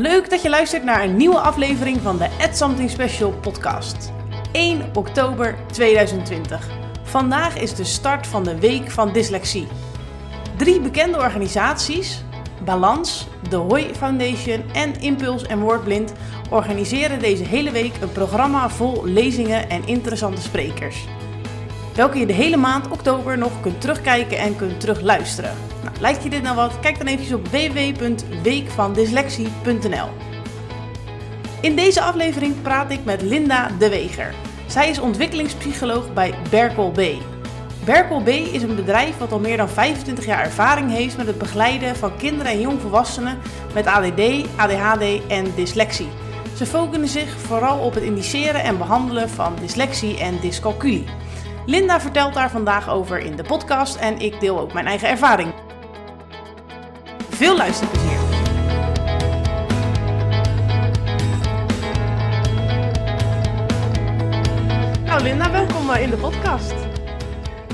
Leuk dat je luistert naar een nieuwe aflevering van de Add Something Special podcast. 1 oktober 2020. Vandaag is de start van de Week van Dyslexie. Drie bekende organisaties, Balans, de Hoi Foundation en Impuls en Woordblind, organiseren deze hele week een programma vol lezingen en interessante sprekers. Welke je de hele maand oktober nog kunt terugkijken en kunt terugluisteren. Nou, lijkt je dit nou wat? Kijk dan even op www.weekvandyslexie.nl. In deze aflevering praat ik met Linda De Weger. Zij is ontwikkelingspsycholoog bij Berkel B. Berkel B is een bedrijf wat al meer dan 25 jaar ervaring heeft met het begeleiden van kinderen en jongvolwassenen met ADD, ADHD en dyslexie. Ze focussen zich vooral op het indiceren en behandelen van dyslexie en dyscalculie. Linda vertelt daar vandaag over in de podcast en ik deel ook mijn eigen ervaring. Veel luisterplezier! Nou Linda, welkom eh, in de podcast.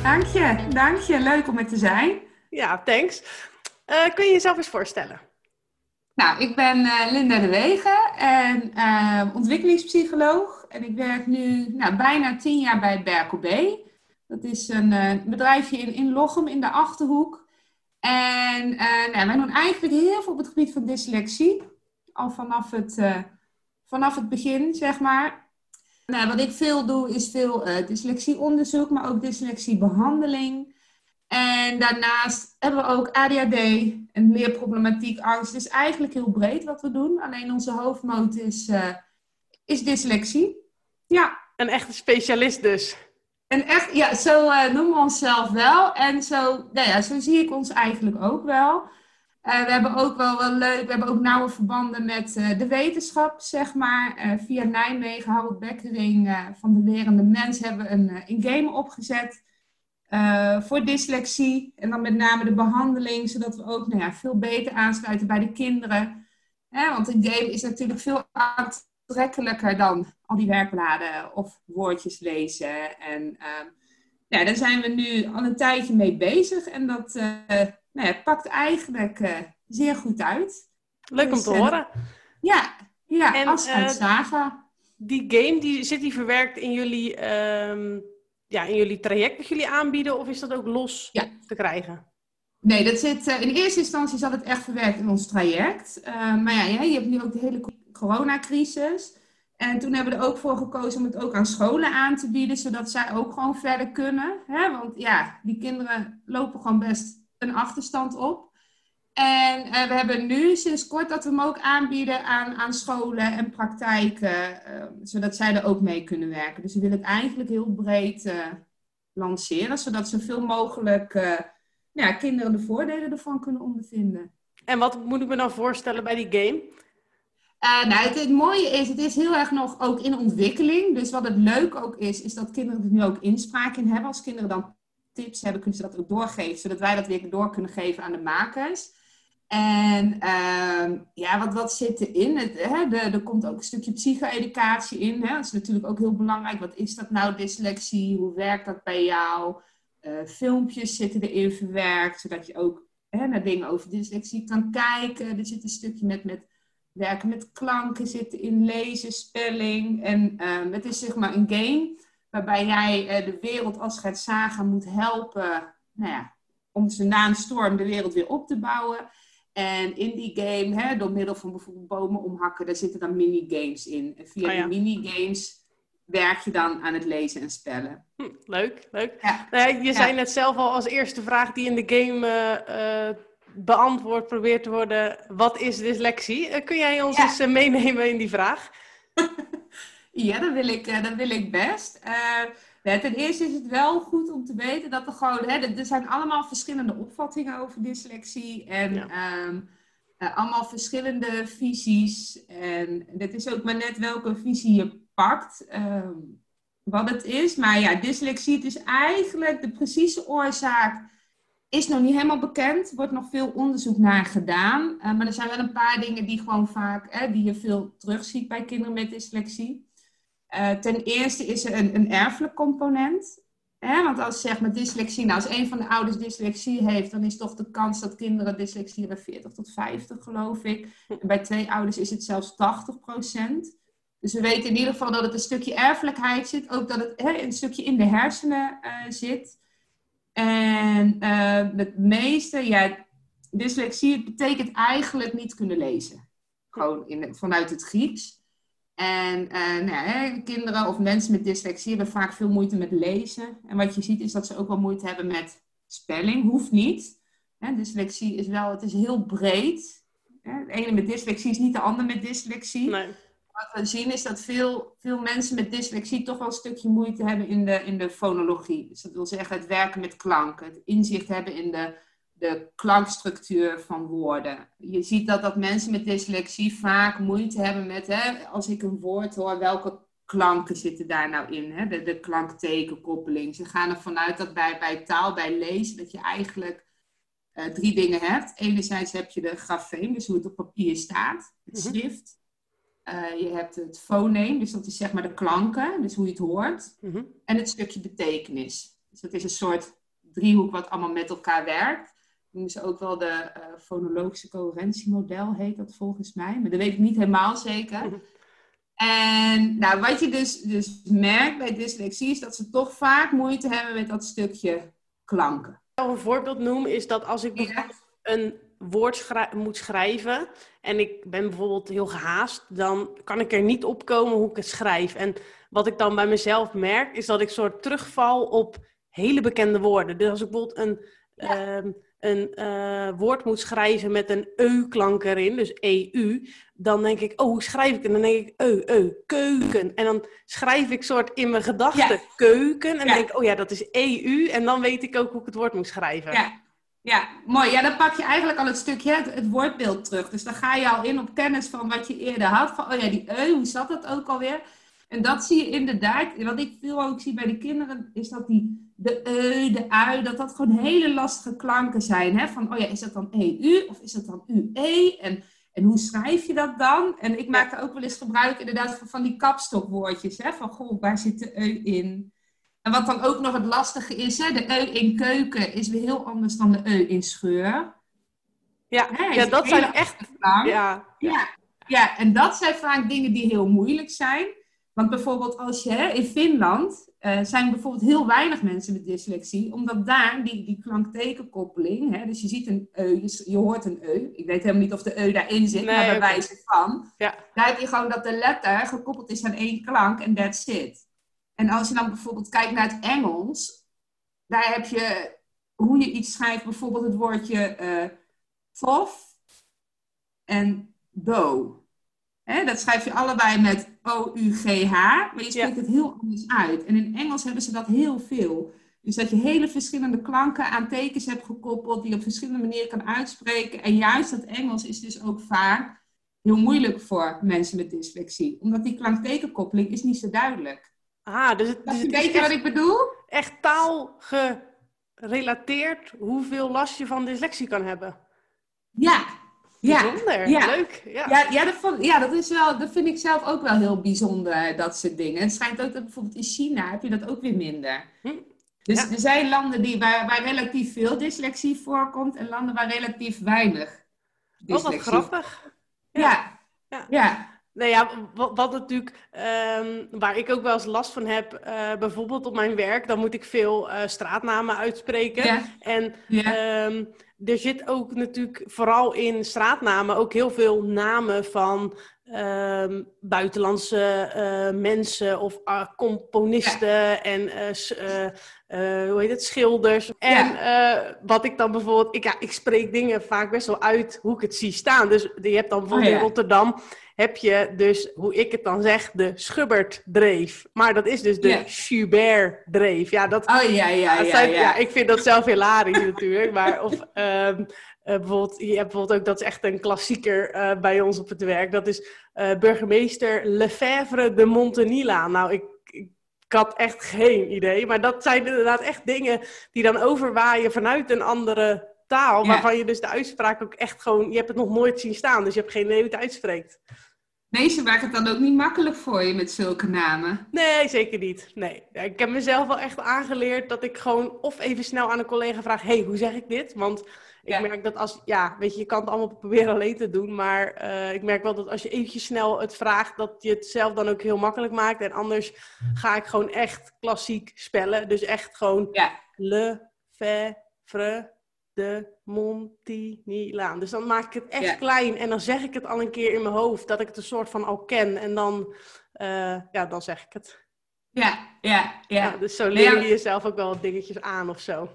Dank je, dank je. Leuk om er te zijn. Ja, thanks. Uh, kun je jezelf eens voorstellen? Nou, ik ben uh, Linda de Wegen en uh, ontwikkelingspsycholoog. En ik werk nu nou, bijna tien jaar bij Berkel B. Dat is een bedrijfje in, in Lochem in de Achterhoek. En nou, wij doen eigenlijk heel veel op het gebied van dyslexie. Al vanaf het, vanaf het begin, zeg maar. Nou, wat ik veel doe is veel uh, dyslexieonderzoek, maar ook dyslexiebehandeling. En daarnaast hebben we ook ADHD en leerproblematiek, angst. Is eigenlijk heel breed wat we doen. Alleen onze hoofdmoot is, is dyslexie. Ja. Een echte specialist dus. En echt, ja, zo uh, noemen we onszelf wel. En zo, nou ja, zo zie ik ons eigenlijk ook wel. Uh, we hebben ook wel wel leuk, we hebben ook nauwe verbanden met uh, de wetenschap, zeg maar. Via Nijmegen, Howard Bekkering van de Lerende Mens hebben we een, een game opgezet voor dyslexie. En dan met name de behandeling, zodat we ook nou ja, veel beter aansluiten bij de kinderen. want een game is natuurlijk veel aantrekkelijker dan al die werkbladen of woordjes lezen. En ja, daar zijn we nu al een tijdje mee bezig. En dat nou ja, pakt eigenlijk uh, zeer goed uit. Leuk dus, om te uh, horen. Ja, ja en, als uh, Saga. Die game, die, zit die verwerkt in jullie, um, ja, in jullie traject dat jullie aanbieden? Of is dat ook los ja. te krijgen? Nee, dat zit, in eerste instantie zat het echt verwerkt in ons traject. maar ja, ja, je hebt nu ook de hele coronacrisis. En toen hebben we er ook voor gekozen om het ook aan scholen aan te bieden, zodat zij ook gewoon verder kunnen. Hè? Want ja, die kinderen lopen gewoon best een achterstand op. En uh, we hebben nu sinds kort dat we hem ook aanbieden aan, aan scholen en praktijken, uh, zodat zij er ook mee kunnen werken. Dus we willen het eigenlijk heel breed uh, lanceren, zodat zoveel mogelijk ja, kinderen de voordelen ervan kunnen ondervinden. En wat moet ik me dan voorstellen bij die game? Nou, het, mooie is, het is heel erg nog ook in ontwikkeling. Dus wat het leuk ook is, is dat kinderen er nu ook inspraak in hebben. Als kinderen dan tips hebben, kunnen ze dat ook doorgeven, zodat wij dat weer door kunnen geven aan de makers. En uh, ja, wat, wat zit erin? Het, hè, de, er komt ook een stukje psycho-educatie in. Hè? Dat is natuurlijk ook heel belangrijk. Wat is dat nou, dyslexie? Hoe werkt dat bij jou? Uh, filmpjes zitten erin verwerkt, zodat je ook hè, naar dingen over dyslexie kan kijken. Er zit een stukje met, met werken met klanken zitten in, lezen, spelling. En uh, het is zeg maar een game waarbij jij uh, de wereld als gaat zagen moet helpen nou ja, om ze na een storm de wereld weer op te bouwen. En in die game, hè, door middel van bijvoorbeeld bomen omhakken, daar zitten dan minigames in. En via oh, ja. die minigames werk je dan aan het lezen en spellen. Hm, leuk, leuk. Ja. Je zei net zelf al als eerste vraag die in de game uh, uh, beantwoord probeert te worden: wat is dyslexie? kun jij ons eens meenemen in die vraag? Ja, dat wil ik, eh, dat wil ik best. Uh, ten eerste is het wel goed om te weten dat er gewoon, hè, er zijn allemaal verschillende opvattingen over dyslexie en ja. um, uh, allemaal verschillende visies. En het is ook maar net welke visie je pakt, um, wat het is. Maar ja, dyslexie, het is eigenlijk de precieze oorzaak is nog niet helemaal bekend. Wordt nog veel onderzoek naar gedaan. Uh, maar er zijn wel een paar dingen die gewoon vaak, hè, die je veel terugziet bij kinderen met dyslexie. Uh, ten eerste is er een, een erfelijk component. Hè, want als zeg maar dyslexie, nou als een van de ouders dyslexie heeft, dan is toch de kans dat kinderen dyslexie hebben 40 tot 50, geloof ik. En bij twee ouders is het zelfs 80 procent. Dus we weten in ieder geval dat het een stukje erfelijkheid zit, ook dat het hè, een stukje in de hersenen uh, zit. En uh, het meeste, ja, dyslexie betekent eigenlijk niet kunnen lezen. Gewoon in, vanuit het Grieks. En uh, nou, kinderen of mensen met dyslexie hebben vaak veel moeite met lezen. En wat je ziet is dat ze ook wel moeite hebben met spelling. Hoeft niet. Dyslexie is wel, het is heel breed. De ene met dyslexie is niet de ander met dyslexie. Nee. Wat we zien is dat veel, veel mensen met dyslexie toch wel een stukje moeite hebben in de, in de fonologie. Dus dat wil zeggen het werken met klanken, het inzicht hebben in de de klankstructuur van woorden. Je ziet dat, dat mensen met dyslexie vaak moeite hebben met, hè, als ik een woord hoor, welke klanken zitten daar nou in? Hè? De, de klanktekenkoppeling. Ze gaan ervan uit dat bij, bij taal, bij lezen, dat je eigenlijk uh, drie dingen hebt. Enerzijds heb je de grafeem, dus hoe het op papier staat, het mhm. schrift. Uh, je hebt het foneem, dus dat is zeg maar de klanken, dus hoe je het hoort. Mhm. En het stukje betekenis. Dus dat is een soort driehoek wat allemaal met elkaar werkt noemen ze ook wel de uh, fonologische coherentiemodel, heet dat volgens mij. Maar dat weet ik niet helemaal zeker. En nou, wat je dus, dus merkt bij dyslexie is dat ze toch vaak moeite hebben met dat stukje klanken. Een voorbeeld noem is dat als ik een woord moet schrijven en ik ben bijvoorbeeld heel gehaast, dan kan ik er niet op komen hoe ik het schrijf. En wat ik dan bij mezelf merk, is dat ik soort terugval op hele bekende woorden. Dus als ik bijvoorbeeld een, ehm, een uh, woord moet schrijven met een eu-klank erin, dus EU, dan denk ik, oh, hoe schrijf ik het? En dan denk ik, eu, eu, keuken. En dan schrijf ik soort in mijn gedachten keuken. En dan denk ik, oh ja, dat is EU. En dan weet ik ook hoe ik het woord moet schrijven. Ja. Ja, mooi. Ja, dan pak je eigenlijk al het stukje, het, woordbeeld terug. Dus dan ga je al in op kennis van wat je eerder had. Van, oh ja, die eu, hoe zat dat ook alweer? En dat zie je inderdaad, wat ik veel ook zie bij de kinderen, is dat die de e, de ui, dat dat gewoon hele lastige klanken zijn. Hè? Van, oh ja, is dat dan EU of is dat dan UE? En, en hoe schrijf je dat dan? En ik maak er ook wel eens gebruik inderdaad van, van die kapstokwoordjes. Hè? Van, goh, waar zit de E in? En wat dan ook nog het lastige is, hè? de E in keuken is weer heel anders dan de E in scheur. Ja, ja dat zijn echt... Ja. Ja, ja, en dat zijn vaak dingen die heel moeilijk zijn. Want bijvoorbeeld als je hè, in Finland uh, zijn bijvoorbeeld heel weinig mensen met dyslexie, omdat daar die, die klanktekenkoppeling, hè, dus je ziet een eu, je, je, hoort een eu, ik weet helemaal niet of de eu daarin zit, maar bij wijze van, ja. daar heb je gewoon dat de letter gekoppeld is aan één klank en that's it. En als je dan bijvoorbeeld kijkt naar het Engels, daar heb je hoe je iets schrijft, bijvoorbeeld het woordje uh, en do. Hè, dat schrijf je allebei met O-U-G-H, maar je spreekt het heel anders uit. En in Engels hebben ze dat heel veel. Dus dat je hele verschillende klanken aan tekens hebt gekoppeld, die je op verschillende manieren kan uitspreken. En juist dat Engels is dus ook vaak heel moeilijk voor mensen met dyslexie. Omdat die klanktekenkoppeling is niet zo duidelijk. Ah, dus, het, dus je wat ik bedoel? Echt taal gerelateerd hoeveel last je van dyslexie kan hebben. Ja, Bijzonder, ja. leuk. Ja, ja, ja, dat, vond, ja dat, is wel, dat vind ik zelf ook wel heel bijzonder, dat soort dingen. Het schijnt ook dat bijvoorbeeld in China heb je dat ook weer minder. Hm. Dus er zijn landen die, waar, waar relatief veel dyslexie voorkomt en landen waar relatief weinig dyslexie. Oh, wat grappig. Ja. ja. ja. Nou ja, wat, wat natuurlijk, um, waar ik ook wel eens last van heb, uh, bijvoorbeeld op mijn werk, dan moet ik veel uh, straatnamen uitspreken. Ja. En ja. Um, er zit ook natuurlijk vooral in straatnamen ook heel veel namen van uh, buitenlandse uh, mensen of uh, componisten ja. en hoe heet het, schilders. En wat ik dan bijvoorbeeld, ik, ja, ik spreek dingen vaak best wel uit hoe ik het zie staan. Dus je hebt dan bijvoorbeeld oh, in Rotterdam heb je dus, hoe ik het dan zeg, de Schubbert-dreef. Maar dat is dus de ja. Schubert-dreef. Ja, dat, oh ja, ja, ja, ja, Ik vind dat zelf hilarisch natuurlijk. Maar of um, uh, bijvoorbeeld, je hebt bijvoorbeeld ook, dat is echt een klassieker uh, bij ons op het werk. Dat is uh, burgemeester Lefebvre de Montenila. Nou, ik, ik, ik had echt geen idee. Maar dat zijn inderdaad echt dingen die dan overwaaien vanuit een andere taal, waarvan je dus de uitspraak ook echt gewoon, je hebt het nog nooit zien staan, dus je hebt geen idee hoe het uitspreekt. Meestal maakt het dan ook niet makkelijk voor je met zulke namen. Nee, zeker niet. Nee. Ik heb mezelf wel echt aangeleerd dat ik gewoon of even snel aan een collega vraag: hey, hoe zeg ik dit? Want ik merk dat als, ja, weet je, je kan het allemaal proberen alleen te doen, maar uh, ik merk wel dat als je eventjes snel het vraagt, dat je het zelf dan ook heel makkelijk maakt. En anders ga ik gewoon echt klassiek spellen. Dus echt gewoon ja. le, fe, fre, de Montigny-laan. Dus dan maak ik het echt klein en dan zeg ik het al een keer in mijn hoofd, dat ik het een soort van al ken. En dan, uh, ja, dan zeg ik het. Ja, ja, ja. ja dus zo leer je jezelf ook wel wat dingetjes aan of zo.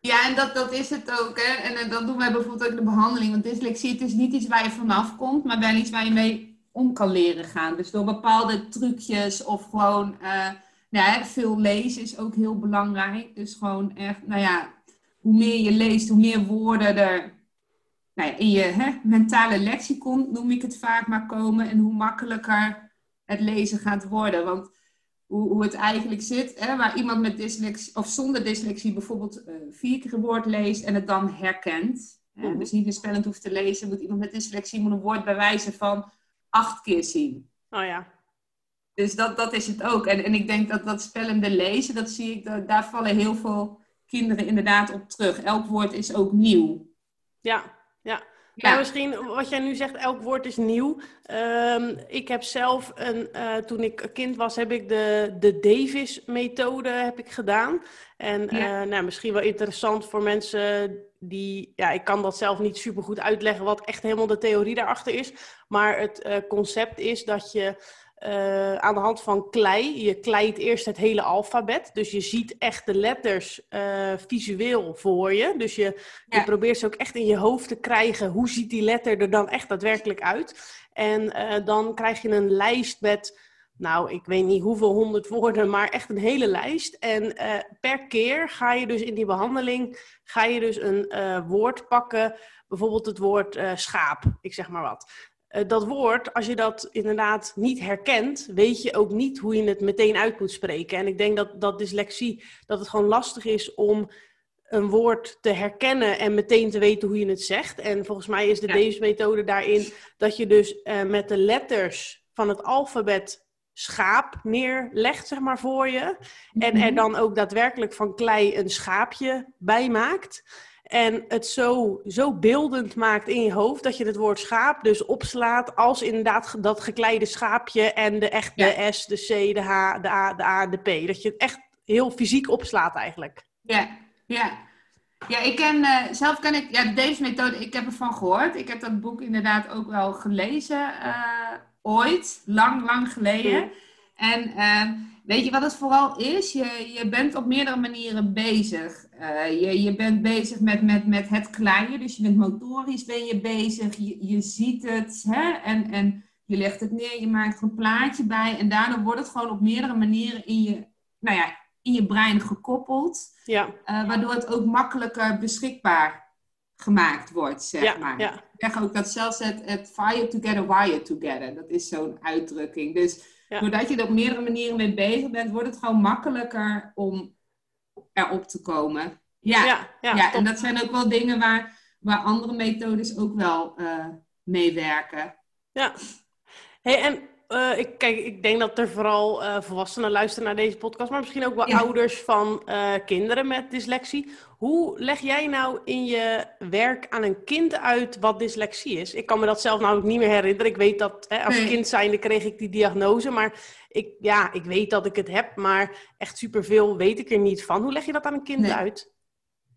Ja, en dat, dat is het ook. Hè? En, en dat doen wij bijvoorbeeld ook in de behandeling. Want dyslexie, het is niet iets waar je vanaf komt, maar wel iets waar je mee om kan leren gaan. Dus door bepaalde trucjes of gewoon, uh, nou ja, veel lezen is ook heel belangrijk. Dus gewoon echt, nou ja, hoe meer je leest, hoe meer woorden er nou ja, in je hè, mentale lexicon, noem ik het vaak maar, komen. En hoe makkelijker het lezen gaat worden. Want hoe, hoe het eigenlijk zit, hè, waar iemand met dyslexie of zonder dyslexie bijvoorbeeld uh, vier keer een woord leest en het dan herkent. Mm Dus niet meer spellend hoeft te lezen, moet iemand met dyslexie moet een woord bij wijze van acht keer zien. Oh ja. Dus dat, dat is het ook. En, en ik denk dat dat spellende lezen, dat zie ik, dat, daar vallen heel veel kinderen inderdaad op terug. Elk woord is ook nieuw. Ja, ja. Ja. Nou, misschien wat jij nu zegt, elk woord is nieuw. Um, ik heb zelf, een, uh, toen ik kind was, heb ik de, de Davis-methode heb ik gedaan. En ja. uh, nou, misschien wel interessant voor mensen die, ja, ik kan dat zelf niet super goed uitleggen wat echt helemaal de theorie daarachter is. Maar het uh, concept is dat je uh, aan de hand van klei. Je kleit eerst het hele alfabet. Dus je ziet echt de letters uh, visueel voor je. Dus je, je probeert ze ook echt in je hoofd te krijgen. Hoe ziet die letter er dan echt daadwerkelijk uit? En uh, dan krijg je een lijst met, nou, ik weet niet hoeveel honderd woorden, maar echt een hele lijst. En per keer ga je dus in die behandeling, ga je dus een woord pakken. Bijvoorbeeld het woord schaap, ik zeg maar wat. Eh, dat woord, als je dat inderdaad niet herkent, weet je ook niet hoe je het meteen uit moet spreken. En ik denk dat, dat dyslexie, dat het gewoon lastig is om een woord te herkennen en meteen te weten hoe je het zegt. En volgens mij is de deze methode daarin dat je dus uh, met de letters van het alfabet schaap neerlegt, zeg maar, voor je. En er mhm. dan ook daadwerkelijk van klei een schaapje bij maakt. En het zo, zo beeldend maakt in je hoofd dat je het woord schaap dus opslaat als inderdaad dat gekleide schaapje en de echt de S, de C, de H, de A, de A, de P. Dat je het echt heel fysiek opslaat eigenlijk. Ja, ja. Ja, ik ken, uh, zelf ken ik, ja, deze methode, ik heb ervan gehoord. Ik heb dat boek inderdaad ook wel gelezen, uh, ooit, lang, lang geleden. En uh, Weet je wat het vooral is? Je, je bent op meerdere manieren bezig. Uh, je, je bent bezig met, met, met het kleine, dus je bent motorisch ben je bezig. Je, je ziet het hè? En, en je legt het neer, je maakt er een plaatje bij. En daardoor wordt het gewoon op meerdere manieren in je, nou ja, in je brein gekoppeld. Ja. Uh, waardoor het ook makkelijker beschikbaar gemaakt wordt, zeg ja, maar. Ja. Ik zeg ook dat zelfs het, het fire together, wire together. Dat is zo'n uitdrukking. Dus Doordat je er op meerdere manieren mee bezig bent, wordt het gewoon makkelijker om erop te komen. Ja, ja, ja, en dat zijn ook wel dingen waar, waar andere methodes ook wel uh, meewerken. Ja. Hey, en uh, ik, kijk, ik denk dat er vooral uh, volwassenen luisteren naar deze podcast, maar misschien ook wel ouders van uh, kinderen met dyslexie. Hoe leg jij nou in je werk aan een kind uit wat dyslexie is? Ik kan me dat zelf nou niet meer herinneren. Ik weet dat hè, als nee. kind zijnde kreeg ik die diagnose, maar ik, ja, ik weet dat ik het heb, maar echt superveel weet ik er niet van. Hoe leg je dat aan een kind nee. uit?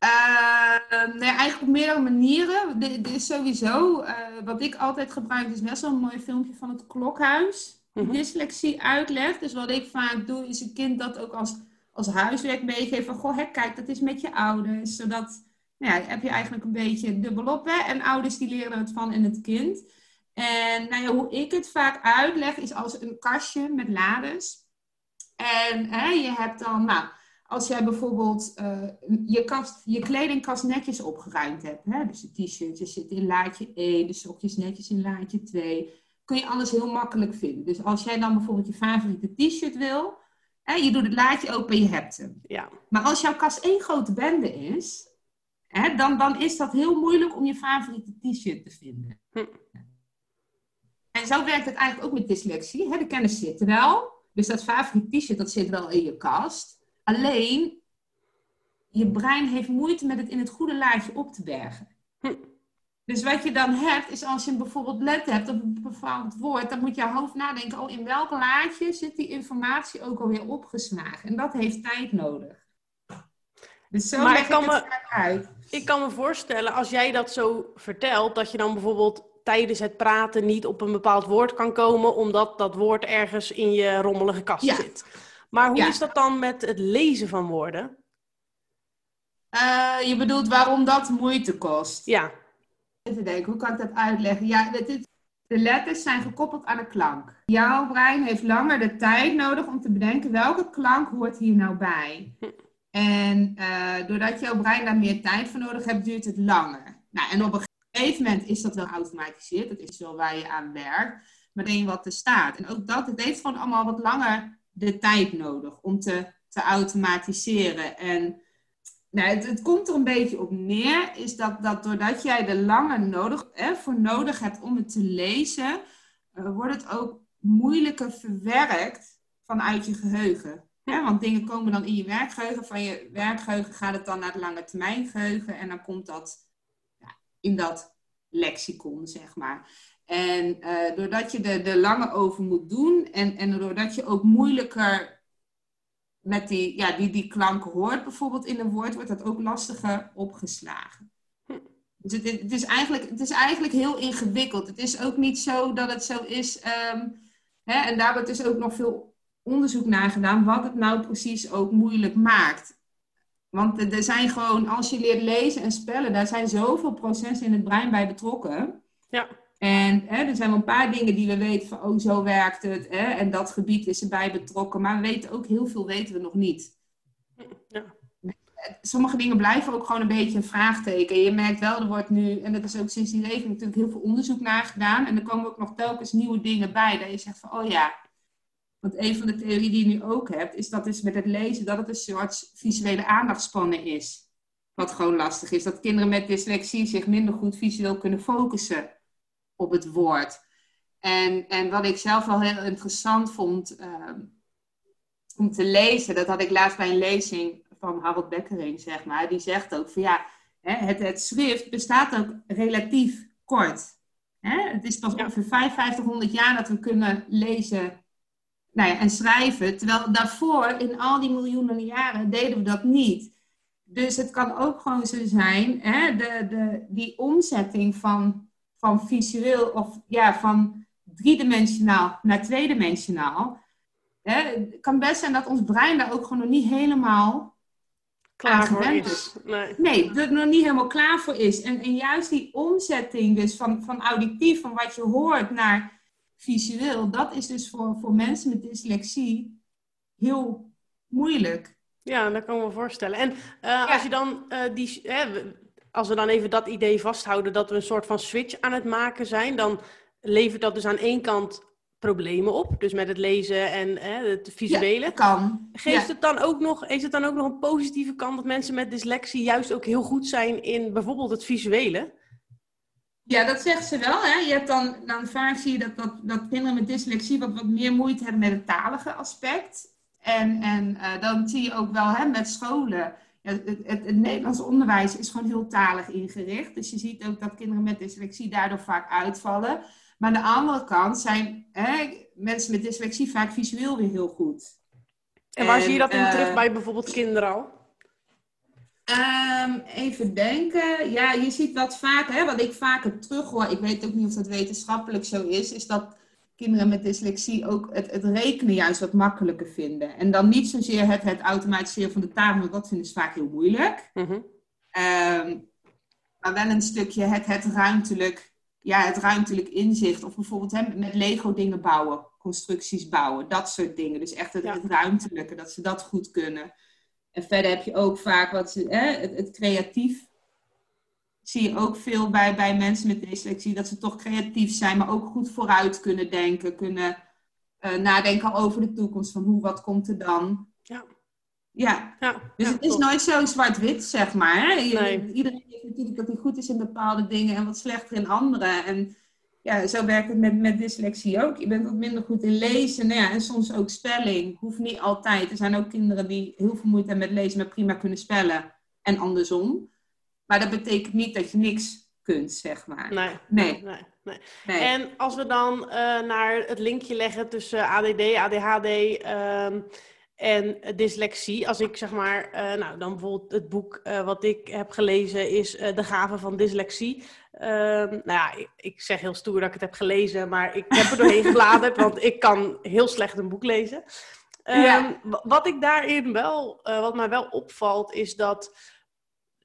Uh, nee, eigenlijk op meerdere manieren. Dit is sowieso, uh, wat ik altijd gebruik, is best wel een mooi filmpje van het klokhuis. Mm -hmm. Dyslexie uitlegt. Dus wat ik vaak doe, is een kind dat ook als, als huiswerk meegeven. Van, goh, hè, kijk, dat is met je ouders. Zodat, nou ja, heb je eigenlijk een beetje dubbelop. Hè? En ouders die leren het van in het kind. En nou ja, hoe ik het vaak uitleg, is als een kastje met lades. En hè, je hebt dan, nou als jij bijvoorbeeld uh, je, kast, je kledingkast netjes opgeruimd hebt, hè? dus de t-shirtjes zitten in laadje 1, de sokjes netjes in laadje 2, kun je alles heel makkelijk vinden. Dus als jij dan bijvoorbeeld je favoriete t-shirt wil, hè, je doet het laadje open en je hebt hem. Ja. Maar als jouw kast één grote bende is, hè, dan, dan is dat heel moeilijk om je favoriete t-shirt te vinden. Hm. en zo werkt het eigenlijk ook met dyslexie. Hè? De kennis zit er wel. Dus dat favoriet t-shirt, dat zit wel in je kast. Alleen, je brein heeft moeite met het in het goede laadje op te bergen. Hm. Dus wat je dan hebt, is als je bijvoorbeeld let hebt op een bepaald woord, dan moet je hoofd nadenken, oh, in welk laadje zit die informatie ook alweer opgeslagen? En dat heeft tijd nodig. Dus zo Maar leg ik kan ik me- het vaak uit. Ik kan me voorstellen, als jij dat zo vertelt, dat je dan bijvoorbeeld tijdens het praten niet op een bepaald woord kan komen, omdat dat woord ergens in je rommelige kast Ja. zit. Maar hoe Ja. is dat dan met het lezen van woorden? Eh, je bedoelt waarom dat moeite kost? Ja, Even denken, hoe kan ik dat uitleggen? Ja, is, de letters zijn gekoppeld aan de klank. Jouw brein heeft langer de tijd nodig om te bedenken welke klank hoort hier nou bij. En eh, doordat jouw brein daar meer tijd voor nodig hebt, duurt het langer. Nou, en op een gegeven moment is dat wel geautomatiseerd. Dat is wel waar je aan werkt. Maar wat er staat. En ook dat, het heeft gewoon allemaal wat langer de tijd nodig om te, te automatiseren. En nou, het, het komt er een beetje op neer, is dat, dat doordat jij er langer nodig, hè, voor nodig hebt om het te lezen, eh, wordt het ook moeilijker verwerkt vanuit je geheugen. Hè? Want dingen komen dan in je werkgeheugen, van je werkgeheugen gaat het dan naar het lange termijn geheugen en dan komt dat ja, in dat lexicon, zeg maar. En eh, doordat je er, er langer over moet doen en, en doordat je ook moeilijker met die, ja, die, die klanken hoort, bijvoorbeeld in een woord, wordt dat ook lastiger opgeslagen. Dus het, het, is eigenlijk, het is eigenlijk heel ingewikkeld. Het is ook niet zo dat het zo is. ehm, hè, en daar wordt dus ook nog veel onderzoek naar gedaan, wat het nou precies ook moeilijk maakt. Want er er zijn gewoon, als je leert lezen en spellen, daar zijn zoveel processen in het brein bij betrokken. Ja. En hè, er zijn wel een paar dingen die we weten van, oh, zo werkt het. Hè, en dat gebied is erbij betrokken. Maar we weten ook heel veel weten we nog niet. Ja. Sommige dingen blijven ook gewoon een beetje een vraagteken. Je merkt wel, er wordt nu, en dat is ook sinds die regeling natuurlijk heel veel onderzoek naar gedaan. En er komen ook nog telkens nieuwe dingen bij. Dat je zegt van, oh ja. Want een van de theorieën die je nu ook hebt, is dat dus met het lezen, dat het een soort visuele aandachtspannen is. Wat gewoon lastig is. Dat kinderen met dyslexie zich minder goed visueel kunnen focussen op het woord. En, en wat ik zelf wel heel interessant vond ehm, om te lezen, dat had ik laatst bij een lezing van Harold Bekkering, zeg maar. Die zegt ook van ja, hè, het, het schrift bestaat ook relatief kort. Hè? Het is pas ongeveer 5500 jaar dat we kunnen lezen nou ja, en schrijven. Terwijl daarvoor, in al die miljoenen jaren, deden we dat niet. Dus het kan ook gewoon zo zijn, hè, de, de, die omzetting van, van visueel of ja, van driedimensionaal naar tweedimensionaal. Hè, het kan best zijn dat ons brein daar ook gewoon nog niet helemaal klaar voor is. Nee. Nee, dat er nog niet helemaal klaar voor is. En, en juist die omzetting dus van, van auditief, van wat je hoort, naar visueel, dat is dus voor, voor mensen met dyslexie heel moeilijk. Ja, dat kan ik me voorstellen. En eh, als je dan eh, die, hè, als we dan even dat idee vasthouden dat we een soort van switch aan het maken zijn, dan levert dat dus aan één kant problemen op, dus met het lezen en hè, het visuele. Ja, kan. Geeft Ja. het dan ook nog, heeft het dan ook nog een positieve kant dat mensen met dyslexie juist ook heel goed zijn in bijvoorbeeld het visuele? Ja, dat zegt ze wel. Hè? Je hebt dan, dan vaak zie je dat, dat, dat kinderen met dyslexie wat, wat meer moeite hebben met het talige aspect. En, en eh, dan zie je ook wel hè, met scholen. Het, het, het Nederlands onderwijs is gewoon heel talig ingericht. Dus je ziet ook dat kinderen met dyslexie daardoor vaak uitvallen. Maar aan de andere kant zijn hè, mensen met dyslexie vaak visueel weer heel goed. En waar En, zie je dat in eh, terug bij bijvoorbeeld kinderen al? Ehm, even denken. Ja, je ziet wat vaak, hè, wat ik vaker terughoor, ik weet ook niet of dat wetenschappelijk zo is, is dat kinderen met dyslexie ook het, het rekenen juist wat makkelijker vinden. En dan niet zozeer het, het automatiseren van de taal, want dat vinden ze vaak heel moeilijk. Mhm. Ehm, maar wel een stukje het, het, ruimtelijk, ja, het ruimtelijk inzicht. Of bijvoorbeeld hè, met Lego dingen bouwen, constructies bouwen, dat soort dingen. Dus echt het, Ja. het ruimtelijke, dat ze dat goed kunnen. En verder heb je ook vaak wat ze, hè, het, het creatief. Zie je ook veel bij, bij mensen met dyslexie, dat ze toch creatief zijn, maar ook goed vooruit kunnen denken. Kunnen eh, nadenken over de toekomst, van hoe, wat komt er dan? Ja. Ja, Ja, dus ja, het is top. nooit zo zwart-wit, zeg maar. Hè? Je- Nee. Iedereen heeft natuurlijk dat hij goed is in bepaalde dingen en wat slechter in andere. En ja, zo werkt het met, met dyslexie ook. Je bent wat minder goed in lezen nou ja, en soms ook spelling. Hoeft niet altijd. Er zijn ook kinderen die heel veel moeite hebben met lezen, maar prima kunnen spellen. En andersom. Maar dat betekent niet dat je niks kunt, zeg maar. Nee. Nee. nee, nee. En als we dan uh, naar het linkje leggen tussen ADD, ADHD um, en dyslexie. Als ik zeg maar, uh, nou dan bijvoorbeeld het boek uh, wat ik heb gelezen is De Gave van Dyslexie. Ehm, nou ja, ik, ik, zeg heel stoer dat ik het heb gelezen, maar ik heb er doorheen gebladerd, want ik kan heel slecht een boek lezen. Um, Wat ik daarin wel, wat mij wel opvalt, is dat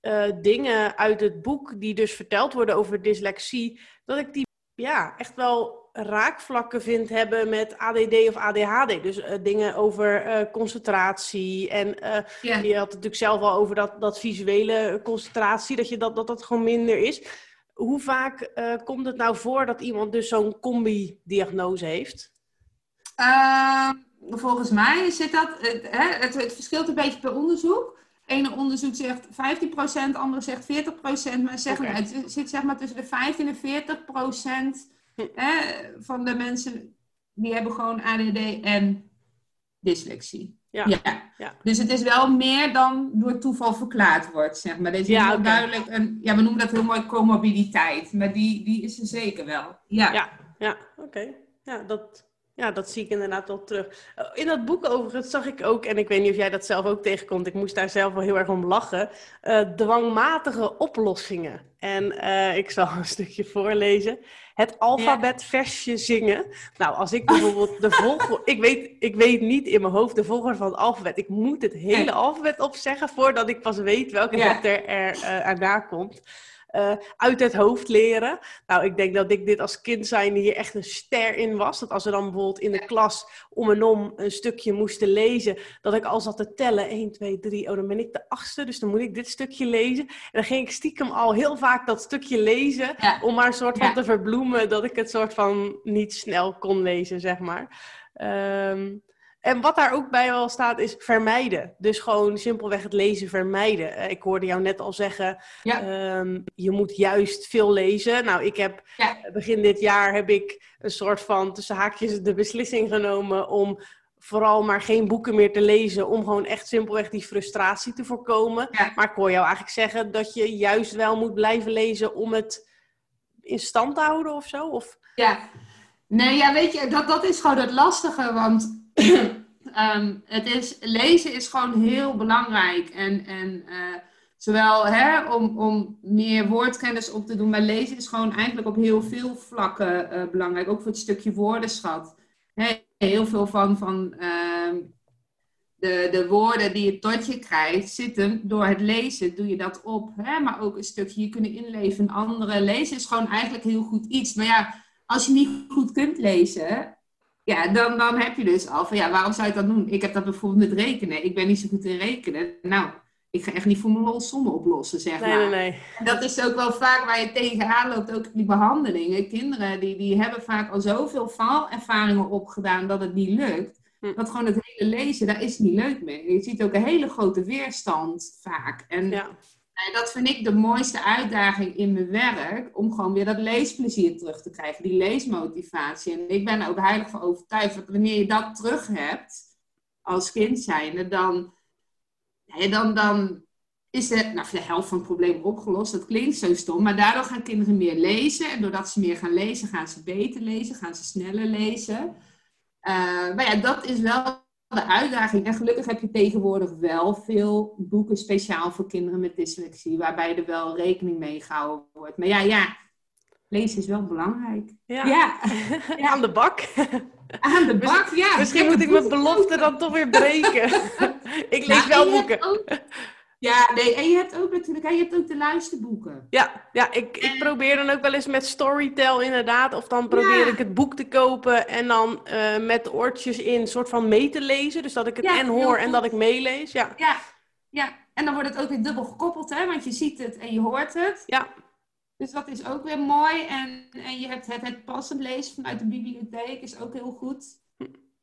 uh, dingen uit het boek die dus verteld worden over dyslexie, dat ik die ja, echt wel raakvlakken vind hebben met ADD of ADHD. Dus uh, dingen over uh, concentratie. En yeah. je had het natuurlijk zelf al over dat, dat visuele concentratie, dat, je dat, dat dat gewoon minder is. Hoe vaak komt het nou voor dat iemand dus zo'n combi-diagnose heeft? Ehm, volgens mij zit dat, het, het, het verschilt een beetje per onderzoek ene onderzoek zegt 15%, andere zegt 40%. Maar zeggen, het zit zeg maar tussen de 15 en 40% hm. hè, van de mensen die hebben gewoon ADD en dyslexie. Ja. ja. Dus het is wel meer dan door toeval verklaard wordt, zeg maar. Is ja, heel duidelijk een, ja, we noemen dat heel mooi comorbiditeit, maar die, die is er zeker wel. Ja, ja, ja oké. Ja, dat, ja, dat zie ik inderdaad wel terug. Eh, in dat boek overigens zag ik ook, en ik weet niet of jij dat zelf ook tegenkomt, ik moest daar zelf wel heel erg om lachen, uh, dwangmatige oplossingen. En uh, ik zal een stukje voorlezen. Het alfabetversje zingen. Nou, als ik bijvoorbeeld de volgorde... Ik weet, ik weet niet in mijn hoofd de volgorde van het alfabet. Ik moet het hele alfabet opzeggen voordat ik pas weet welke letter er uh, erna komt uh, uit het hoofd leren. Nou, ik denk dat ik dit als kind zijn hier echt een ster in was. Dat als we dan bijvoorbeeld in de klas om en om een stukje moesten lezen, dat ik al zat te tellen. 1, 2, 3, oh dan ben ik de achtste, dus dan moet ik dit stukje lezen. En dan ging ik stiekem al heel vaak dat stukje lezen, om maar een soort van te verbloemen dat ik het soort van niet snel kon lezen, zeg maar. Um, en wat daar ook bij wel staat is vermijden. Dus gewoon simpelweg het lezen vermijden. Eh, ik hoorde jou net al zeggen, ehm, je moet juist veel lezen. Nou, ik heb begin dit jaar heb ik een soort van tussen haakjes de beslissing genomen om vooral maar geen boeken meer te lezen. Om gewoon echt simpelweg die frustratie te voorkomen. Maar ik hoor jou eigenlijk zeggen dat je juist wel moet blijven lezen om het in stand te houden of zo? Of... Ja, nee, ja, weet je, dat, dat is gewoon het lastige. Want um, het is, lezen is gewoon heel belangrijk. En, en uh, zowel hè, om, om meer woordkennis op te doen, maar lezen is gewoon eigenlijk op heel veel vlakken uh, belangrijk. Ook voor het stukje woordenschat. Heel veel van, van uh, de, de woorden die je tot je krijgt, zitten door het lezen, doe je dat op. Hè? Maar ook een stukje je kunnen inleven in anderen. Lezen is gewoon eigenlijk heel goed iets. Maar ja, als je niet goed kunt lezen, ja, dan, dan heb je dus al van ja, waarom zou je dat doen? Ik heb dat bijvoorbeeld met rekenen. Ik ben niet zo goed in rekenen. Nou, ik ga echt niet voor mijn lol sommen oplossen, zeg maar. Nee, nee. En dat is ook wel vaak waar je tegenaan loopt, ook die behandelingen. Kinderen die, die hebben vaak al zoveel faalervaringen opgedaan dat het niet lukt. Hm. Dat gewoon het hele lezen, daar is niet leuk mee. Je ziet ook een hele grote weerstand vaak. En ja. En dat vind ik de mooiste uitdaging in mijn werk, om gewoon weer dat leesplezier terug te krijgen, die leesmotivatie. En ik ben er ook heilig van overtuigd dat wanneer je dat terug hebt, als kind zijnde, dan, dan, dan is de, nou, de helft van het probleem opgelost. Dat klinkt zo stom, maar daardoor gaan kinderen meer lezen. En doordat ze meer gaan lezen, gaan ze beter lezen, gaan ze sneller lezen. Uh, maar ja, dat is wel de uitdaging. En gelukkig heb je tegenwoordig wel veel boeken speciaal voor kinderen met dyslexie, waarbij er wel rekening mee gehouden wordt. Maar ja, ja, lezen is wel belangrijk. Ja. ja. Aan de bak. Aan de bak, ja. Misschien moet ik mijn belofte dan toch weer breken. ik lees wel boeken. Ja, nee, en je hebt ook natuurlijk, je hebt ook de luisterboeken. Ja, ja ik, ik probeer dan ook wel eens met Storytel inderdaad, of dan probeer ik het boek te kopen en dan uh, met oortjes in soort van mee te lezen. Dus dat ik het en hoor en dat ik meelees, ja. ja. Ja, en dan wordt het ook weer dubbel gekoppeld, hè, want je ziet het en je hoort het. Ja. Dus dat is ook weer mooi. En, en je hebt het, het passend lezen vanuit de bibliotheek, is ook heel goed.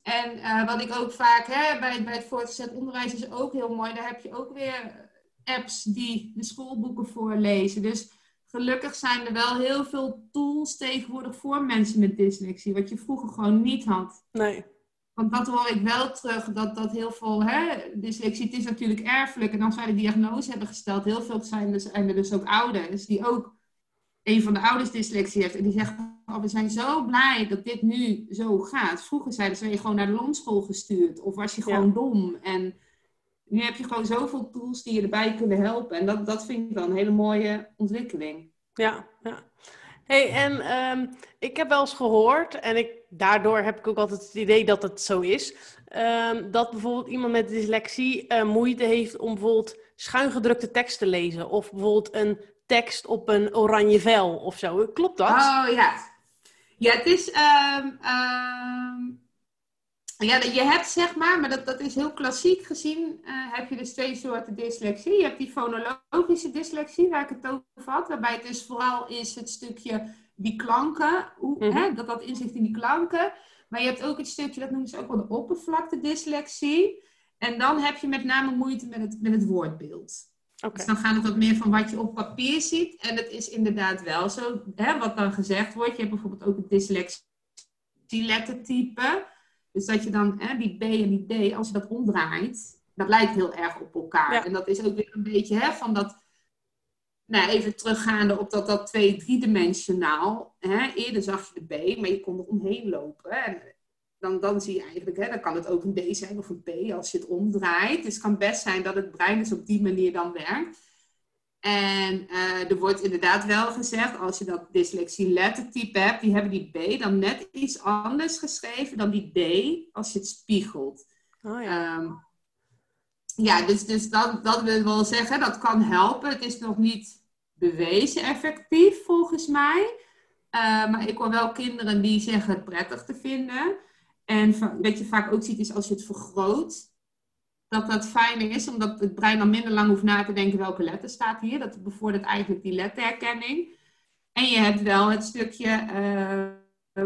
En uh, wat ik ook vaak hè, bij, bij het voortgezet onderwijs is ook heel mooi. Daar heb je ook weer apps die de schoolboeken voorlezen. Dus gelukkig zijn er wel heel veel tools tegenwoordig voor mensen met dyslexie, wat je vroeger gewoon niet had. Nee. Want dat hoor ik wel terug, dat, dat heel veel hè, dyslexie, het is natuurlijk erfelijk. En als wij de diagnose hebben gesteld, heel veel zijn, dus, zijn er dus ook ouders die ook een van de ouders dyslexie heeft. En die zegt, oh, we zijn zo blij dat dit nu zo gaat. Vroeger zeiden ze, je gewoon naar de londschool gestuurd. Of was je gewoon dom. En nu heb je gewoon zoveel tools die je erbij kunnen helpen. En dat, dat vind ik wel een hele mooie ontwikkeling. Ja, ja. Hey, en ehm, ik heb wel eens gehoord, en ik, daardoor heb ik ook altijd het idee dat het zo is, ehm, dat bijvoorbeeld iemand met dyslexie uh, moeite heeft om bijvoorbeeld schuingedrukte tekst te lezen. Of bijvoorbeeld een tekst op een oranje vel of zo. Klopt dat? Oh ja. Ja, het is. Um, ja, je hebt zeg maar, maar dat, dat is heel klassiek gezien, uh, heb je dus twee soorten dyslexie. Je hebt die fonologische dyslexie, waar ik het over had, waarbij het dus vooral is het stukje die klanken, hoe, hè, mhm. dat dat inzicht in die klanken. Maar je hebt ook het stukje, dat noemen ze ook wel de oppervlakte dyslexie. En dan heb je met name moeite met het, met het woordbeeld. Okay. Dus dan gaat het wat meer van wat je op papier ziet. En het is inderdaad wel zo, hè, wat dan gezegd wordt. Je hebt bijvoorbeeld ook het dyslexie lettertype. Dus dat je dan hè, die B en die D, als je dat omdraait, dat lijkt heel erg op elkaar. En dat is ook weer een beetje hè, van dat, nou even teruggaande op dat, dat twee, driedimensionaal. Hè, eerder zag je de B, maar je kon er omheen lopen. En dan, dan zie je eigenlijk, hè, dan kan het ook een D zijn of een P als je het omdraait. Dus het kan best zijn dat het brein dus op die manier dan werkt. En uh, er wordt inderdaad wel gezegd, als je dat dyslexie lettertype hebt, die hebben die B dan net iets anders geschreven dan die D als je het spiegelt. Oh ja. Um, ja, dus, dus dat, dat wil wel zeggen, dat kan helpen. Het is nog niet bewezen effectief volgens mij. Uh, maar ik hoor wel kinderen die zeggen het prettig te vinden. En wat je vaak ook ziet is als je het vergroot, dat dat fijner is, omdat het brein dan minder lang hoeft na te denken welke letter staat hier. Dat bevordert eigenlijk die letterherkenning. En je hebt wel het stukje, uh,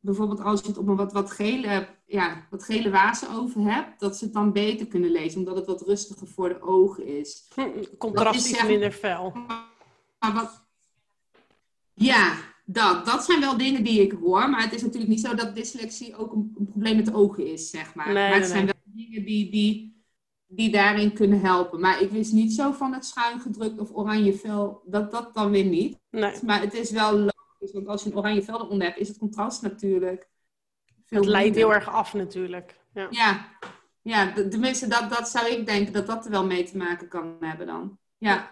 bijvoorbeeld als je het op een wat, wat, gele, ja, wat gele wazen over hebt, dat ze het dan beter kunnen lezen, omdat het wat rustiger voor de ogen is. Contrast is, minder fel. Maar wat, ja, dat, dat zijn wel dingen die ik hoor, maar het is natuurlijk niet zo dat dyslexie ook een, een probleem met de ogen is, zeg maar. maar het zijn wel dingen die, die, die daarin kunnen helpen. Maar ik wist niet zo van het schuin gedrukt of oranje vel, dat dat dan weer niet. Nee. Maar het is wel logisch, want als je een oranje vel eronder hebt, is het contrast natuurlijk veel Het leidt heel erg af natuurlijk. Ja, ja, ja tenminste dat, dat zou ik denken dat dat er wel mee te maken kan hebben dan. Ja.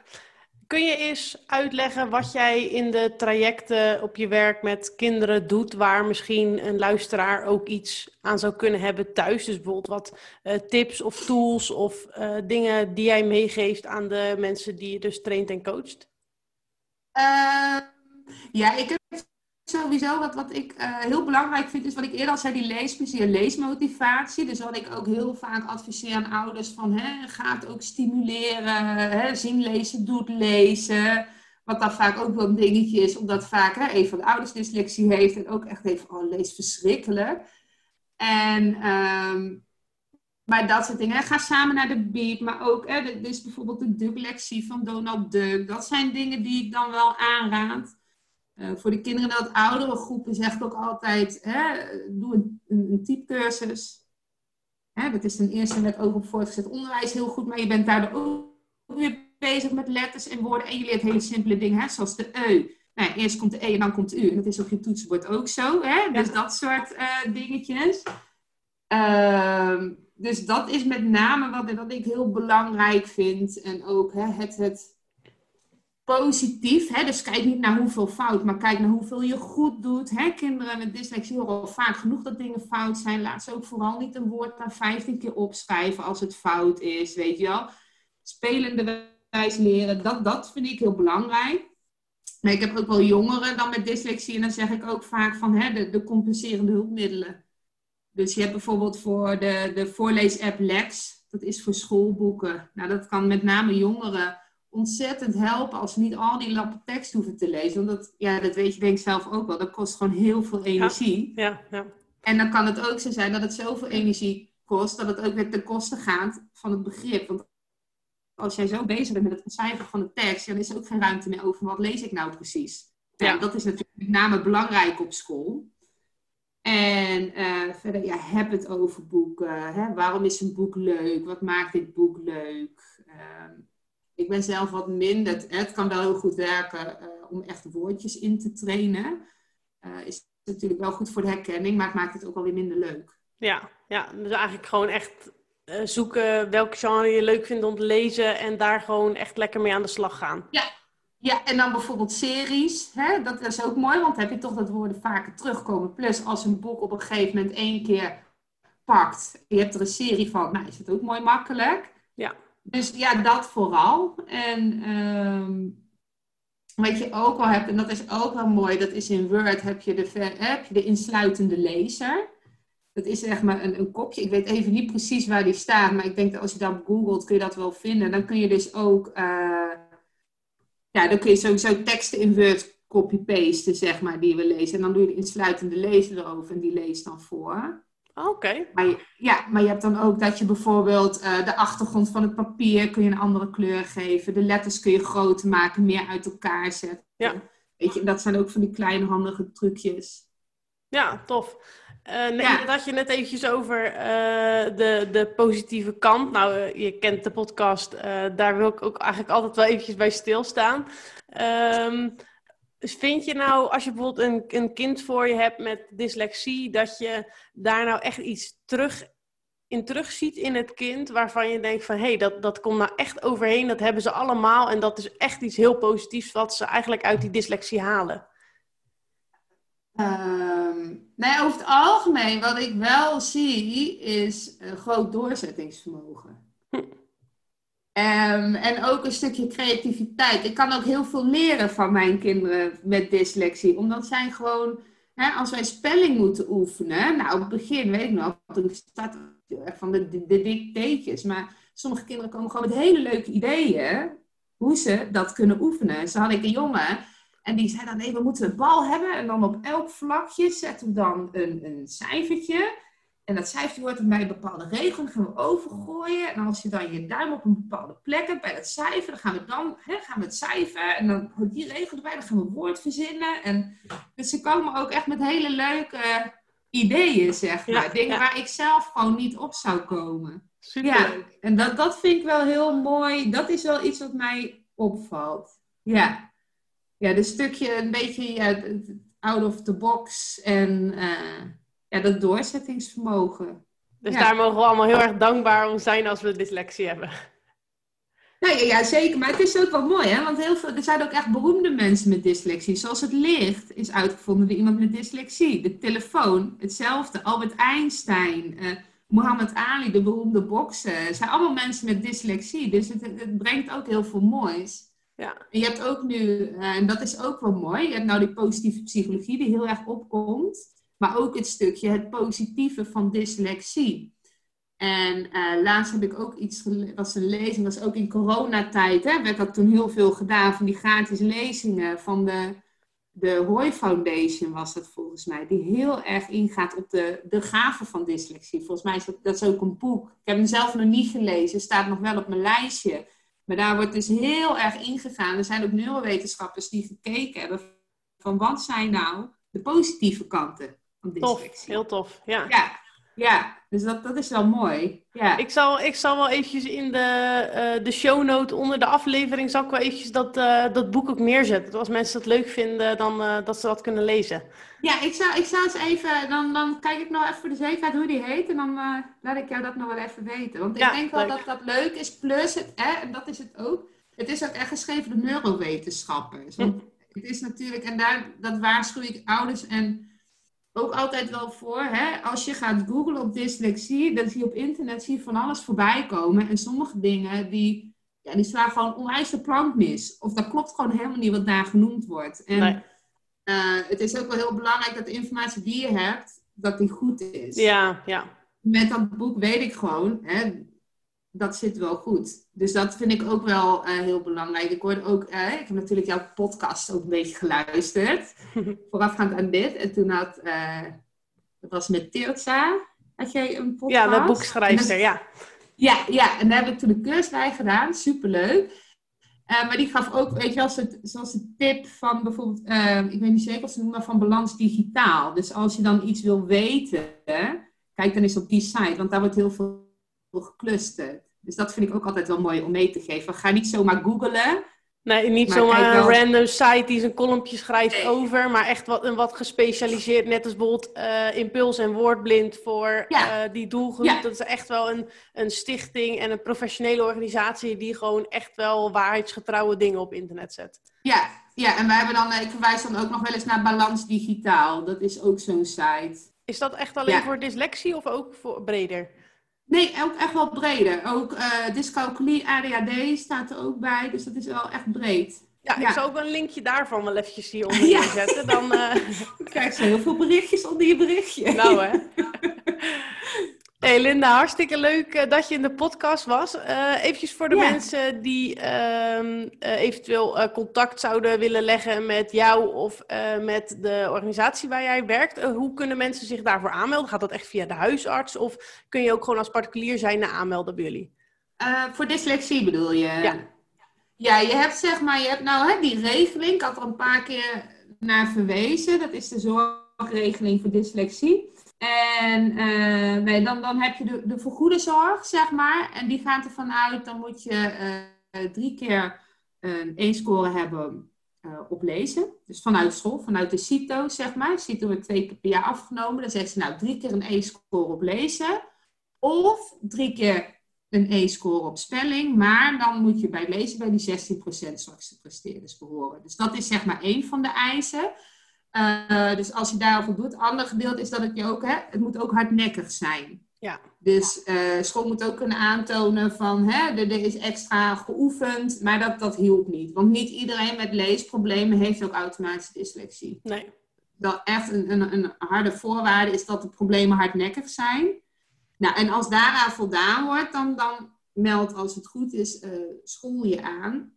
Kun je eens uitleggen wat jij in de trajecten op je werk met kinderen doet, waar misschien een luisteraar ook iets aan zou kunnen hebben thuis? Dus bijvoorbeeld wat uh, tips of tools of uh, dingen die jij meegeeft aan de mensen die je dus traint en coacht? Uh, ja, ik heb sowieso wat, wat ik uh, heel belangrijk vind, is wat ik eerder al zei, die leesplezier, leesmotivatie. Dus wat ik ook heel vaak adviseer aan ouders van, hè, ga het ook stimuleren, hè, zien lezen, doet lezen. Wat dan vaak ook wel een dingetje is, omdat vaak hè, een van de ouders dyslexie heeft en ook echt heeft, oh, lees verschrikkelijk. En, um, maar dat soort dingen. Ga samen naar de beat, maar ook, hè, dit is bijvoorbeeld de dyslexie van Donald Duck. Dat zijn dingen die ik dan wel aanraad. Uh, voor de kinderen dat oudere groepen zeg ik ook altijd, hè, doe een, een, typecursus. Hè, dat is ten eerste met oog op voortgezet onderwijs heel goed, maar je bent daardoor ook weer bezig met letters en woorden. En je leert hele simpele dingen, hè, zoals de eu. Nou, eerst komt de e en dan komt de u. En dat is op je toetsenbord ook zo. Hè? Dus dat soort uh, dingetjes. Uh, dus dat is met name wat, wat ik heel belangrijk vind. En ook hè, het, het positief. Hè? Dus kijk niet naar hoeveel fout, maar kijk naar hoeveel je goed doet. Hè? Kinderen met dyslexie horen vaak genoeg dat dingen fout zijn. Laat ze ook vooral niet een woord na 15 keer opschrijven als het fout is. Weet je wel? Spelende wijs leren, dat, dat vind ik heel belangrijk. Maar ik heb ook wel jongeren dan met dyslexie en dan zeg ik ook vaak van hè, de, de compenserende hulpmiddelen. Dus je hebt bijvoorbeeld voor de, de voorlees-app Lex, dat is voor schoolboeken. Nou, dat kan met name jongeren ontzettend helpen als ze niet al die lappen tekst hoeven te lezen. Want dat, ja, dat weet je denk ik zelf ook wel. Dat kost gewoon heel veel energie. Ja, ja, En dan kan het ook zo zijn dat het zoveel energie kost, dat het ook weer ten koste gaat van het begrip. Want als jij zo bezig bent met het ontcijferen van de tekst, dan is er ook geen ruimte meer over wat lees ik nou precies. Ja. Ja. dat is natuurlijk met name belangrijk op school. En eh, verder, ja, heb het over boeken. Hè? Waarom is een boek leuk? Wat maakt dit boek leuk? Ehm, ik ben zelf wat minder. Het, kan wel heel goed werken eh, om echt woordjes in te trainen. Eh, is natuurlijk wel goed voor de herkenning, maar het maakt het ook alweer minder leuk. Ja, ja, dus eigenlijk gewoon echt eh, zoeken welke genre je leuk vindt om te lezen en daar gewoon echt lekker mee aan de slag gaan. Ja, en dan bijvoorbeeld series. Hè? Dat is ook mooi, want dan heb je toch dat woorden vaker terugkomen. Plus als een boek op een gegeven moment één keer pakt. Je hebt er een serie van. Nou, is het ook mooi makkelijk. Ja. Dus ja, dat vooral. En ehm, wat je ook wel hebt, en dat is ook wel mooi, dat is in Word heb je de, heb je de insluitende lezer. Dat is zeg maar een, een kopje. Ik weet even niet precies waar die staat, maar ik denk dat als je dat googelt kun je dat wel vinden. Dan kun je dus ook, eh, ja, dan kun je sowieso teksten in Word copy-pasten, zeg maar, die we lezen. En dan doe je de insluitende lezer erover en die leest dan voor. Oké. Maar ja, maar je hebt dan ook dat je bijvoorbeeld eh, de achtergrond van het papier kun je een andere kleur geven. De letters kun je groter maken, meer uit elkaar zetten. Ja. Weet je, dat zijn ook van die kleine handige trucjes. Ja, tof. Eh, nee, Ja. Dat had je net eventjes over eh, de, de positieve kant. Nou, je kent de podcast. daar wil ik ook eigenlijk altijd wel eventjes bij stilstaan. Ehm, dus vind je nou, als je bijvoorbeeld een, een kind voor je hebt met dyslexie, dat je daar nou echt iets terug in terugziet in het kind, waarvan je denkt van, hé, hey, dat, dat komt nou echt overheen, dat hebben ze allemaal en dat is echt iets heel positiefs wat ze eigenlijk uit die dyslexie halen. Ehm, nee, over het algemeen, wat ik wel zie, is een groot doorzettingsvermogen. Hm. Ehm, en ook een stukje creativiteit. Ik kan ook heel veel leren van mijn kinderen met dyslexie. Omdat zij gewoon, hè, als wij spelling moeten oefenen. Nou, op het begin weet ik nog, toen erg van de, de, de. Maar sommige kinderen komen gewoon met hele leuke ideeën. Hoe ze dat kunnen oefenen. Zo had ik een jongen. En die zei dan, nee, we moeten een bal hebben. En dan op elk vlakje zetten we dan een, een cijfertje. En dat cijfertje wordt bij een bepaalde regel. Dan gaan we overgooien. En als je dan je duim op een bepaalde plek hebt bij dat cijfer. Dan gaan we dan hè, gaan we het cijfer. En dan hoort die regel erbij. Dan gaan we een woord verzinnen. En, dus ze komen ook echt met hele leuke ideeën, zeg maar. Ja, Dingen ja. waar ik zelf gewoon niet op zou komen. Super. Ja, en dat, dat vind ik wel heel mooi. Dat is wel iets wat mij opvalt. Ja, ja dus stukje een beetje ja, out of the box en eh, ja, dat doorzettingsvermogen. Dus Ja. daar mogen we allemaal heel erg dankbaar om zijn als we dyslexie hebben. Nou ja, ja, zeker. Maar het is ook wel mooi, hè? Want heel veel, er zijn ook echt beroemde mensen met dyslexie. Zoals het licht is uitgevonden door iemand met dyslexie. De telefoon, hetzelfde. Albert Einstein, eh Muhammad Ali, de beroemde bokser. Het zijn allemaal mensen met dyslexie. Dus het, het brengt ook heel veel moois. Ja. En je hebt ook nu, eh, en dat is ook wel mooi, je hebt nou die positieve psychologie die heel erg opkomt. Maar ook het stukje, het positieve van dyslexie. En eh, laatst heb ik ook iets was een lezing, was ook in coronatijd, hè, werd dat toen heel veel gedaan van die gratis lezingen van de, de Hoy Foundation was dat volgens mij, die heel erg ingaat op de, de gaven van dyslexie. Volgens mij is dat, dat ook een boek. Ik heb hem zelf nog niet gelezen, staat nog wel op mijn lijstje. Maar daar wordt dus heel erg ingegaan. Er zijn ook neurowetenschappers die gekeken hebben van wat zijn nou de positieve kanten Tof, heel tof. Ja. Ja, ja, dus dat, dat is wel mooi. Ja. Ik, zal, ik zal wel eventjes in de, eh de shownote onder de aflevering zal ik wel eventjes dat, eh, dat boek ook neerzetten. Als mensen dat leuk vinden, dan eh, dat ze dat kunnen lezen. Ja, ik zou, ik zou eens even, dan, dan kijk ik nog even voor de zekerheid hoe die heet. En dan eh, laat ik jou dat nog wel even weten. Want ik Ja, denk wel leuk. dat dat leuk is. Plus, het, hè, en dat is het ook. Het is ook echt geschreven door neurowetenschappers. Want het is natuurlijk, en daar, dat waarschuw ik ouders en ook altijd wel voor. Hè, als je gaat googlen op dyslexie, dan zie je op internet zie je van alles voorbij komen. En sommige dingen, die, ja, die slaan gewoon onwijs de plank mis. Of dat klopt gewoon helemaal niet wat daar genoemd wordt. En, Nee. eh, het is ook wel heel belangrijk dat de informatie die je hebt, dat die goed is. Ja, ja. Met dat boek weet ik gewoon, hè, dat zit wel goed. Dus dat vind ik ook wel eh, heel belangrijk. Ik hoorde ook, eh, ik heb natuurlijk jouw podcast ook een beetje geluisterd. voorafgaand aan dit. En toen had, eh, dat was met Tirza, had jij een podcast. ja, de boekschrijfster, ja. Ja, ja, en daar heb ik toen de cursus bij gedaan. Superleuk. Uh, maar die gaf ook, weet je, het, zoals de tip van bijvoorbeeld, uh, ik weet niet zeker of ze noemen, maar van Balans Digitaal. Dus als je dan iets wil weten, kijk dan eens op die site, want daar wordt heel veel geclusterd. Dus dat vind ik ook altijd wel mooi om mee te geven. Ga niet zomaar googlen. Nee, niet zomaar een random site die zijn kolompje schrijft over, maar echt wat, een wat gespecialiseerd, net als bijvoorbeeld uh, Impuls en Woordblind voor ja. uh, die doelgroep. Ja. Dat is echt wel een, een stichting en een professionele organisatie die gewoon echt wel waarheidsgetrouwe dingen op internet zet. Ja, ja en wij hebben dan, ik verwijs dan ook nog wel eens naar Balans Digitaal. Dat is ook zo'n site. Is dat echt alleen voor dyslexie of ook voor breder? Nee, ook echt wel breder. Ook uh, dyscalculie, ADHD staat er ook bij. Dus dat is wel echt breed. Ja, ik zal ook een linkje daarvan wel eventjes hieronder ja. zetten. Dan uh... krijg je heel veel berichtjes onder je berichtje. Nou hè. Hey Linda, hartstikke leuk uh, dat je in de podcast was. Uh, eventjes voor de ja. mensen die uh, eventueel contact zouden willen leggen met jou of met de organisatie waar jij werkt. hoe kunnen mensen zich daarvoor aanmelden? Gaat dat echt via de huisarts of kun je ook gewoon als particulier zijn aanmelden bij jullie? voor dyslexie bedoel je? Ja. Ja, je hebt zeg maar, je hebt nou hè, die regeling, ik had er een paar keer naar verwezen. Dat is de zorgregeling voor dyslexie. En nee, dan, dan heb je de, de vergoede zorg, zeg maar. En die gaat ervan uit, dan moet je uh, drie keer een uh, score hebben op lezen. Dus vanuit school, vanuit de CITO, zeg maar. CITO wordt twee keer per jaar afgenomen. Dan zeggen ze nou drie keer een E-score op lezen. Of drie keer een E-score op spelling. Maar dan moet je bij lezen bij die 16% zwakste presteerders behoren. Dus dat is zeg maar één van de eisen. Uh, dus als je daarop voldoet. Ander gedeelte is dat het je ook, hè, het moet ook hardnekkig zijn. Ja. Dus uh, school moet ook kunnen aantonen van, hè, er, er, is extra geoefend, maar dat, dat hielp niet. Want niet iedereen met leesproblemen heeft ook automatische dyslexie. Nee. Dat echt een, een, een harde voorwaarde is dat de problemen hardnekkig zijn. Nou, en als daaraan voldaan wordt, dan, dan meldt als het goed is uh, school je aan.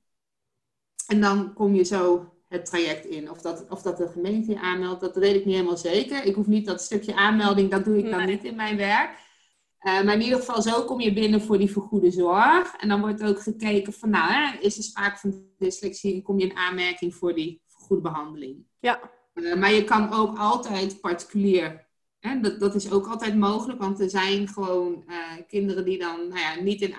En dan kom je zo het traject in. Of dat, of dat de gemeente je aanmeldt, dat weet ik niet helemaal zeker. Ik hoef niet dat stukje aanmelding, dat doe ik dan niet in mijn werk. Uh, maar in ieder geval, zo kom je binnen voor die vergoede zorg. En dan wordt ook gekeken van, nou, hè, is er sprake van dyslexie en kom je in aanmerking voor die vergoede behandeling. Ja. Uh, maar je kan ook altijd particulier, hè, dat, dat is ook altijd mogelijk, want er zijn gewoon uh, kinderen die dan nou ja, niet in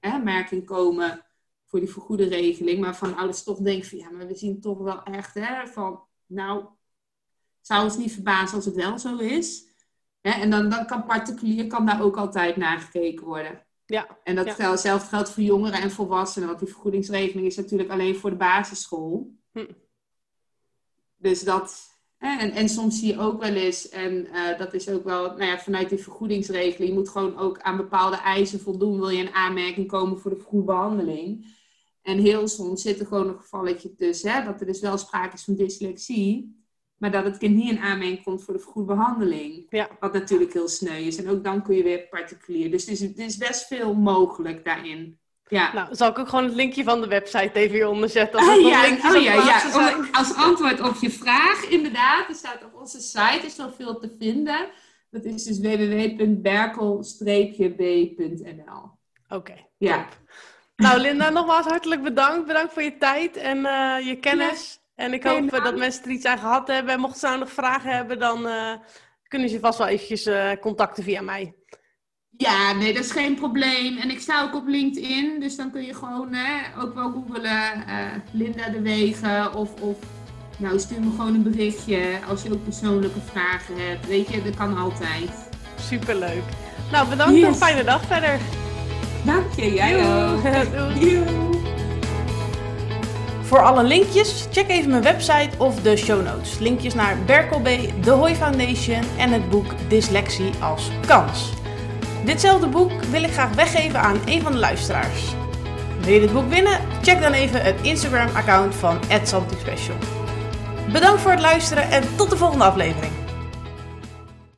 aanmerking komen voor die vergoede regeling. Maar van ouders toch denken van ja, maar we zien toch wel echt hè, van nou, zou ons niet verbazen als het wel zo is. Hè, en dan, dan kan particulier kan daar ook altijd naar gekeken worden. Ja. En dat ja. zelf geldt voor jongeren en volwassenen, want die vergoedingsregeling is natuurlijk alleen voor de basisschool. Hm. Dus dat. En, en soms zie je ook wel eens, en uh, dat is ook wel nou ja, vanuit die vergoedingsregeling, je moet gewoon ook aan bepaalde eisen voldoen, wil je in aanmerking komen voor de vergoede behandeling. En heel soms zit er gewoon een gevalletje tussen, hè, dat er dus wel sprake is van dyslexie, maar dat het kind niet in aanmerking komt voor de goede behandeling. Ja. Wat natuurlijk heel sneu is. En ook dan kun je weer particulier. Dus er is, er is best veel mogelijk daarin. Ja. Nou, zal ik ook gewoon het linkje van de website even hieronder zetten? Als ah, ja, oh, ja, ja. als antwoord op je vraag, inderdaad. Er staat op onze site is nog veel te vinden. Dat is dus www.berkel-b.nl. Oké. Okay, ja. Nou, Linda, nogmaals hartelijk bedankt. Bedankt voor je tijd en uh, je kennis. Ja. En ik hoop uh, dat mensen er iets aan gehad hebben. En mochten ze nou nog vragen hebben, dan uh, kunnen ze vast wel eventjes contacten via mij. Ja, nee, dat is geen probleem. En ik sta ook op LinkedIn, dus dan kun je gewoon hè, ook wel googelen Linda de Wegen of, of nou, stuur me gewoon een berichtje als je ook persoonlijke vragen hebt. Weet je, dat kan altijd. Superleuk. Nou, bedankt yes. en een fijne dag verder. Dank je, jij ook. Voor alle linkjes, check even mijn website of de show notes. Linkjes naar Berkel B, The Hoy Foundation en het boek Dyslexie als kans. Ditzelfde boek wil ik graag weggeven aan een van de luisteraars. Wil je dit boek winnen? Check dan even het Instagram-account van Special. Bedankt voor het luisteren en tot de volgende aflevering.